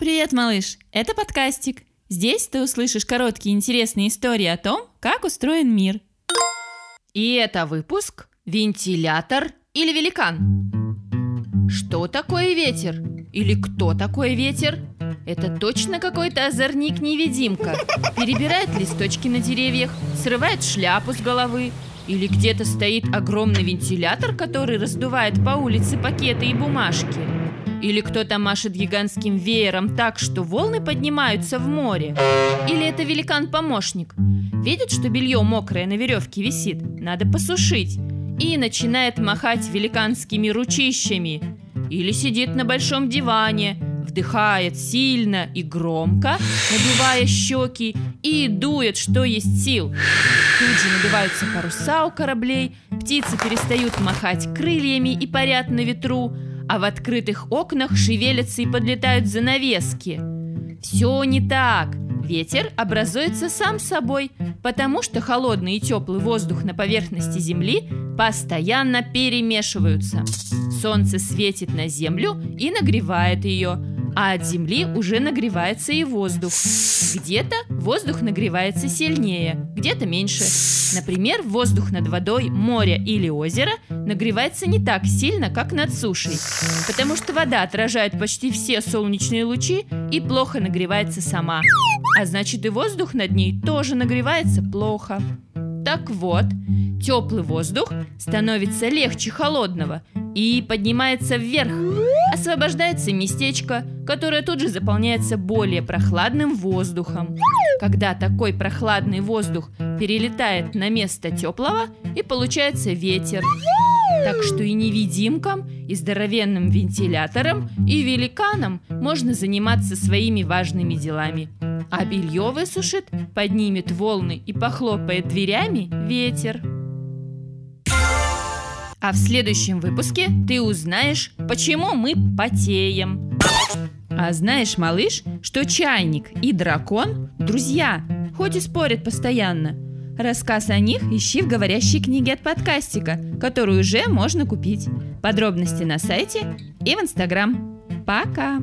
Привет, малыш! Это подкастик. Здесь ты услышишь короткие интересные истории о том, как устроен мир. И это выпуск «Вентилятор или великан?» Что такое ветер? Или кто такой ветер? Это точно какой-то озорник-невидимка. Перебирает листочки на деревьях, срывает шляпу с головы. Или где-то стоит огромный вентилятор, который раздувает по улице пакеты и бумажки. Или кто-то машет гигантским веером так, что волны поднимаются в море. Или это великан-помощник. Видит, что белье мокрое на веревке висит, надо посушить. И начинает махать великанскими ручищами. Или сидит на большом диване, вдыхает сильно и громко, надувая щеки, и дует, что есть сил. Тут же надуваются паруса у кораблей, птицы перестают махать крыльями и парят на ветру, а в открытых окнах шевелятся и подлетают занавески. Все не так. Ветер образуется сам собой, потому что холодный и теплый воздух на поверхности Земли постоянно перемешиваются. Солнце светит на Землю и нагревает ее, а от Земли уже нагревается и воздух. Где-то воздух нагревается сильнее, где-то меньше. Например, воздух над водой, море или озеро нагревается не так сильно, как над сушей, потому что вода отражает почти все солнечные лучи и плохо нагревается сама. А значит и воздух над ней тоже нагревается плохо. Так вот, теплый воздух становится легче холодного и поднимается вверх. Освобождается местечко, которое тут же заполняется более прохладным воздухом. Когда такой прохладный воздух перелетает на место теплого, и получается ветер. Так что и невидимкам, и здоровенным вентилятором, и великаном можно заниматься своими важными делами. А белье высушит, поднимет волны и похлопает дверями ветер. А в следующем выпуске ты узнаешь, почему мы потеем. А знаешь, малыш, что чайник и дракон – друзья, хоть и спорят постоянно. Рассказ о них ищи в говорящей книге от подкастика, которую уже можно купить. Подробности на сайте и в Инстаграм. Пока!